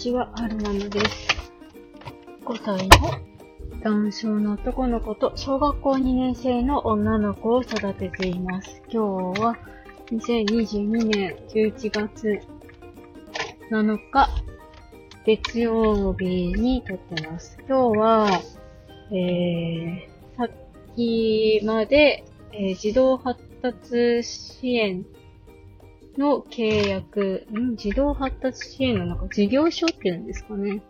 ちは、はるままです。5歳の男性の男の子と小学校2年生の女の子を育てています。今日は2022年11月7日月曜日に撮ってます。今日は、えー、さっきまで、えー児童発達支援の契約、ん児童発達支援のなんか事業所っていうんですかね。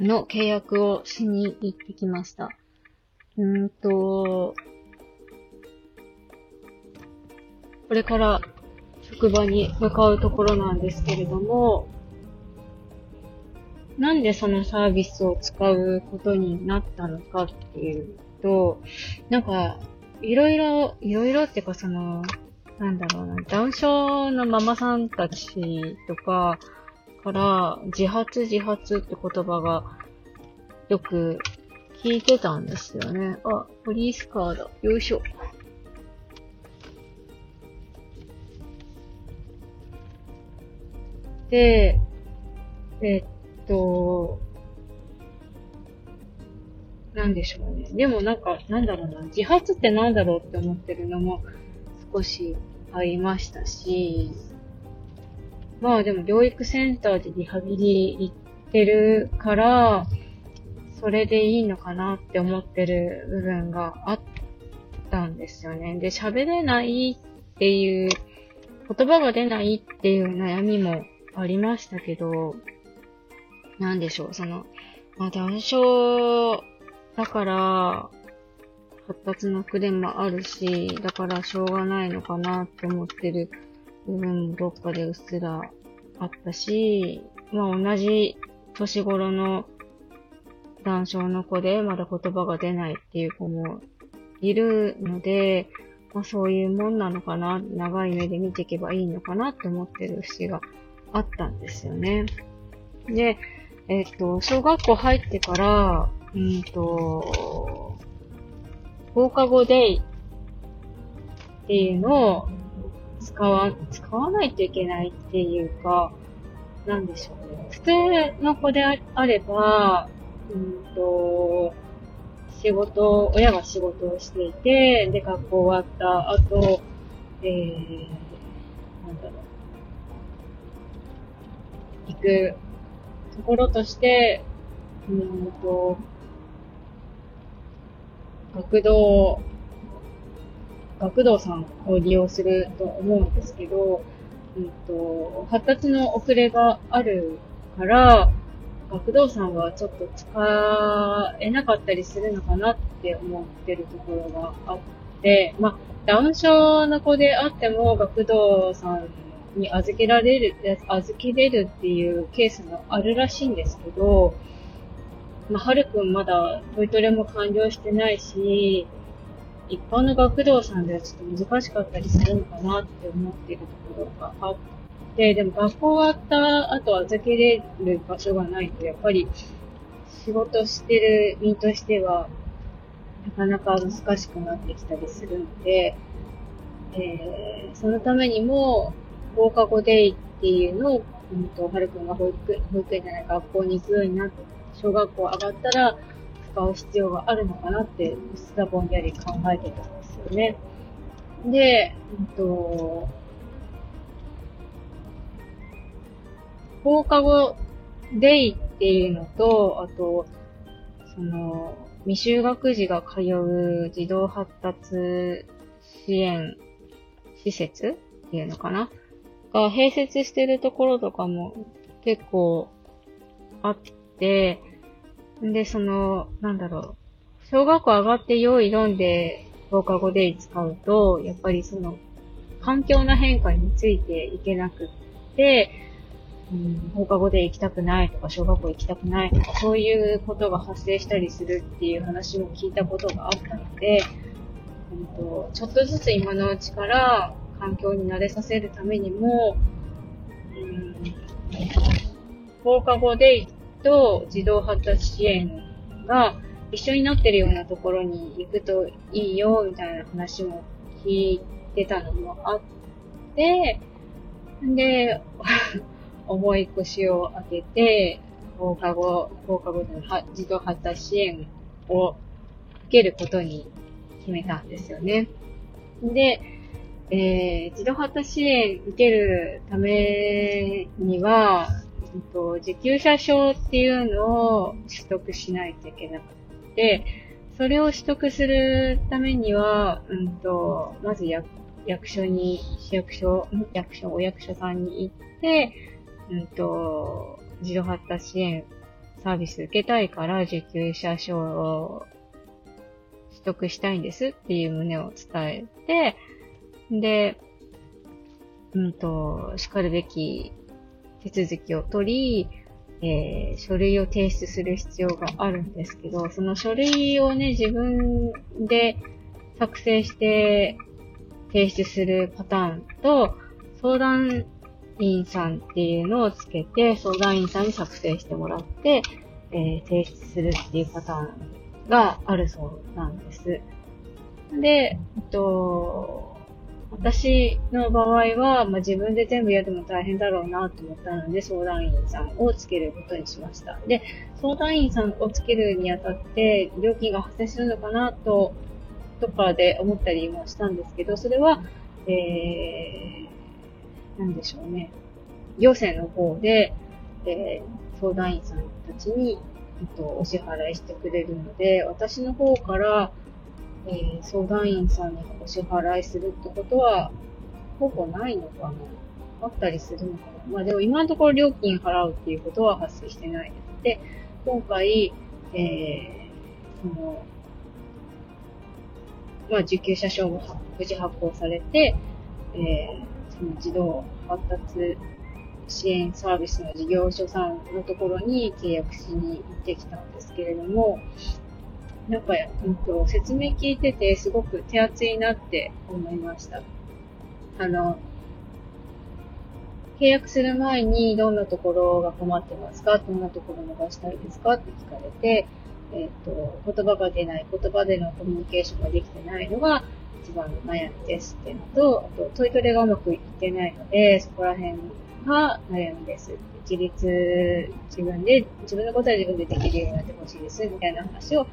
の契約をしに行ってきました。うんと、これから職場に向かうところなんですけれども、なんでそのサービスを使うことになったのかっていうと、なんか、いろいろ、いろいろっていうかその、なんだろうな、ダウン症のママさんたちとかから、自発自発って言葉がよく聞いてたんですよね。あ、ポリースカーだ。よいしょ。で、えっと、なんでしょうね。でもなんか、なんだろうな、自発ってなんだろうって思ってるのも少しありましたし、まあでも療育センターでリハビリ行ってるから、それでいいのかなって思ってる部分があったんですよね。で、喋れないっていう、言葉が出ないっていう悩みもありましたけど、なんでしょう、その、まあ、ダウン症だから、発達の遅れもあるし、だからしょうがないのかなって思ってる部分もどっかでうっすらあったし、まあ同じ年頃の男性の子でまだ言葉が出ないっていう子もいるので、まあそういうもんなのかな、長い目で見ていけばいいのかなって思ってる節があったんですよね。で、えっと、小学校入ってから、うんと、放課後デイっていうのを使わ、使わないといけないっていうか、なんでしょうね。普通の子であれば、うんと、仕事、親が仕事をしていて、で、学校終わった後、えー、なんだろう。行くところとして、うんと、学童、学童さんを利用すると思うんですけど、うんと、発達の遅れがあるから、学童さんはちょっと使えなかったりするのかなって思ってるところがあって、まあ、ダウン症の子であっても学童さんに預けられる、預けれるっていうケースもあるらしいんですけど、まあ、はるくんまだトイトレも完了してないし、一般の学童さんではちょっと難しかったりするのかなって思っているところがあって、でも学校終わった後預けれる場所がないと、やっぱり仕事してる身としては、なかなか難しくなってきたりするので、えーそのためにも、放課後デイっていうのを、うんと、はるくんが保育、保育園じゃない学校に行くようになって、小学校上がったら使う必要があるのかなって、うっすらぼんやり考えてたんですよね。で、うんと、放課後デイっていうのと、あと、その、未就学児が通う児童発達支援施設っていうのかな？が併設してるところとかも結構あって、で、その、なんだろう、小学校上がって用意読んで放課後デイ使うと、やっぱりその、環境の変化についていけなくって、うん、放課後で行きたくないとか、小学校行きたくないとか、そういうことが発生したりするっていう話も聞いたことがあったので、うんと、ちょっとずつ今のうちから環境に慣れさせるためにも、うん、放課後デイと児童発達支援が一緒になってるようなところに行くといいよ、みたいな話も聞いてたのもあって、で、重い腰を上げて、放課後、放課後の児童発達支援を受けることに決めたんですよね。で、えー、児童発達支援受けるためには、えっと、受給者証っていうのを取得しないといけなくて、それを取得するためには、うんと、まず役役所に、市役所、役所、お役所さんに行って、うんと、児童発達支援サービス受けたいから受給者証を取得したいんですっていう旨を伝えて、で、うんと、叱るべき手続きを取り、えー、書類を提出する必要があるんですけど、その書類をね、自分で作成して提出するパターンと、相談員さんっていうのをつけて、相談員さんに作成してもらって、えー、提出するっていうパターンがあるそうなんです。で、えっと、私の場合は、まあ、自分で全部やるのも大変だろうなと思ったので、相談員さんをつけることにしました。で、相談員さんをつけるにあたって、料金が発生するのかなと、とかで思ったりもしたんですけど、それは、えー、なんでしょうね。行政の方で、えー、相談員さんたちに、えっと、お支払いしてくれるので、私の方から、えー、相談員さんにお支払いするってことは、ほぼないのかな？あったりするのかな？まあでも今のところ料金払うっていうことは発生してないです。で、今回、えー、その、まあ受給者証も無事発行されて、えー、その児童発達支援サービスの事業所さんのところに契約しに行ってきたんですけれども、なんか、うんと、説明聞いててすごく手厚いなって思いました。あの、契約する前にどんなところが困ってますか？どんなところ伸ばしたいですか？って聞かれて、えっ、と、言葉が出ない、言葉でのコミュニケーションができてないのが一番の悩みですっていうのと、あと、問いトレがうまくいってないので、そこら辺が悩みです。自立、自分で、自分のことは自分でできるようになってほしいです、みたいな話を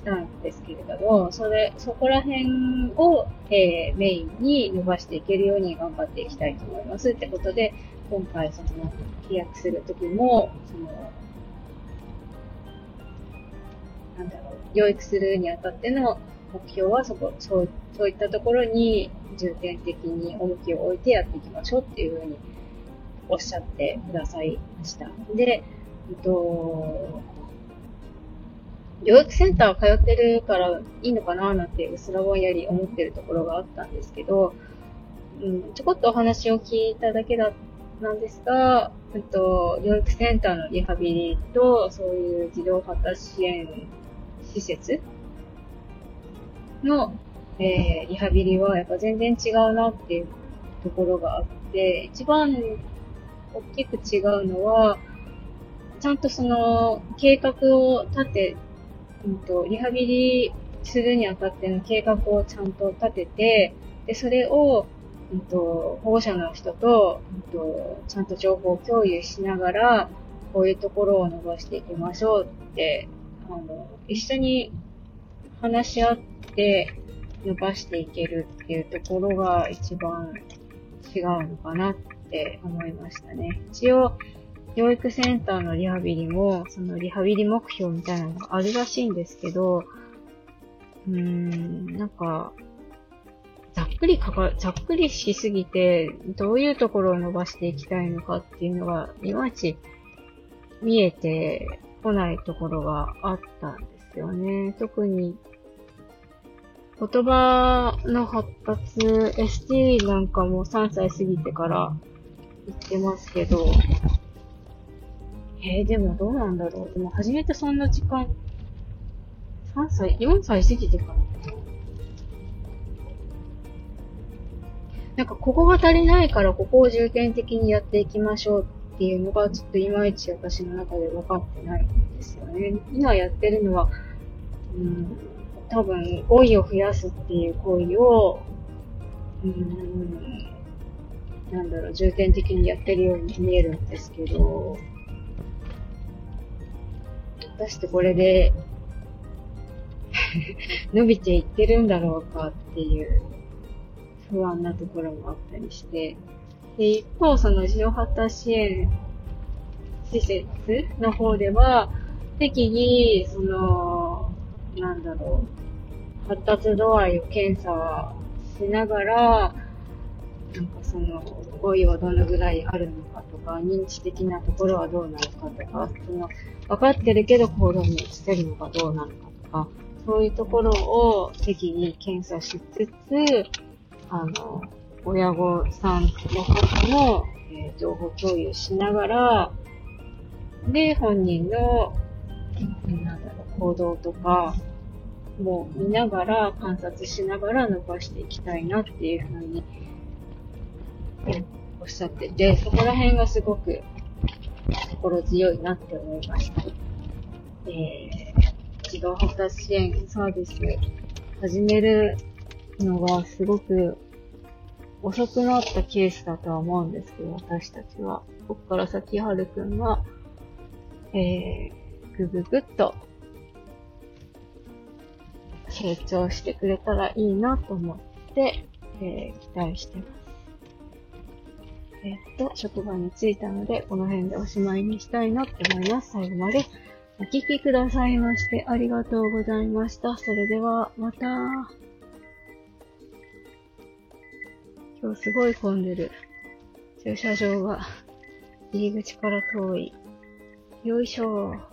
したんですけれども、それ、そこら辺を、えー、メインに伸ばしていけるように頑張っていきたいと思いますってことで、今回その契約するときも、その、なんだろう、養育するにあたっての目標はそこ、そう、そういったところに重点的に重きを置いてやっていきましょうっていうふうにおっしゃってくださいました。で、えっと、療育センター通ってるからいいのかななんてうすらぼんやり思ってるところがあったんですけど、うん、ちょこっとお話を聞いただけだなんですが、えっと、療育センターのリハビリと、そういう児童発達支援施設の、えー、リハビリはやっぱ全然違うなっていうところがあって、一番大きく違うのは、ちゃんとその計画を立てうんと、リハビリするにあたっての計画をちゃんと立てて、で、それを、うんと、保護者の人と、うんと、ちゃんと情報共有しながら、こういうところを伸ばしていきましょうって、あの、一緒に話し合って伸ばしていけるっていうところが一番違うのかなって思いましたね。一応、教育センターのリハビリも、そのリハビリ目標みたいなのがあるらしいんですけど、うーん、なんか、ざっくりかか、ざっくりしすぎて、どういうところを伸ばしていきたいのかっていうのが、いまいち見えてこないところがあったんですよね。特に、言葉の発達、ST なんかも3歳過ぎてから言ってますけど、えー、でもどうなんだろう。でも初めてそんな時間、3歳、4歳過ぎてからなんかここが足りないからここを重点的にやっていきましょうっていうのがちょっといまいち私の中で分かってないんですよね。今やってるのは、うん、多分語彙を増やすっていう行為を、うん、なんだろう、重点的にやってるように見えるんですけど、果たしてこれで 伸びていってるんだろうかっていう不安なところもあったりして、で一方、そのジオハタ支援施設の方では、適宜、その、なんだろう、発達度合いを検査しながら、なんかその、語彙はどのぐらいあるのかとか、認知的なところはどうなのかとか、その、分かってるけど行動に移せるのかどうなのかとか、そういうところを適宜検査しつつ、あの、親御さんの方の、えー、情報共有しながら、で、本人の、なんだろう、行動とか、もう見ながら、観察しながら伸ばしていきたいなっていうふうに、おっしゃってて、そこら辺がすごく心強いなって思いました。えー、児童発達支援サービス始めるのがすごく遅くなったケースだとは思うんですけど、私たちは。ここから先、はるくんが、えー、ぐぐぐっと成長してくれたらいいなと思って、えー、期待してます。え、っと、職場に着いたので、この辺でおしまいにしたいなと思います。最後までお聴きくださいましてありがとうございました。それでは、また。今日すごい混んでる。駐車場が入り口から遠い。よいしょ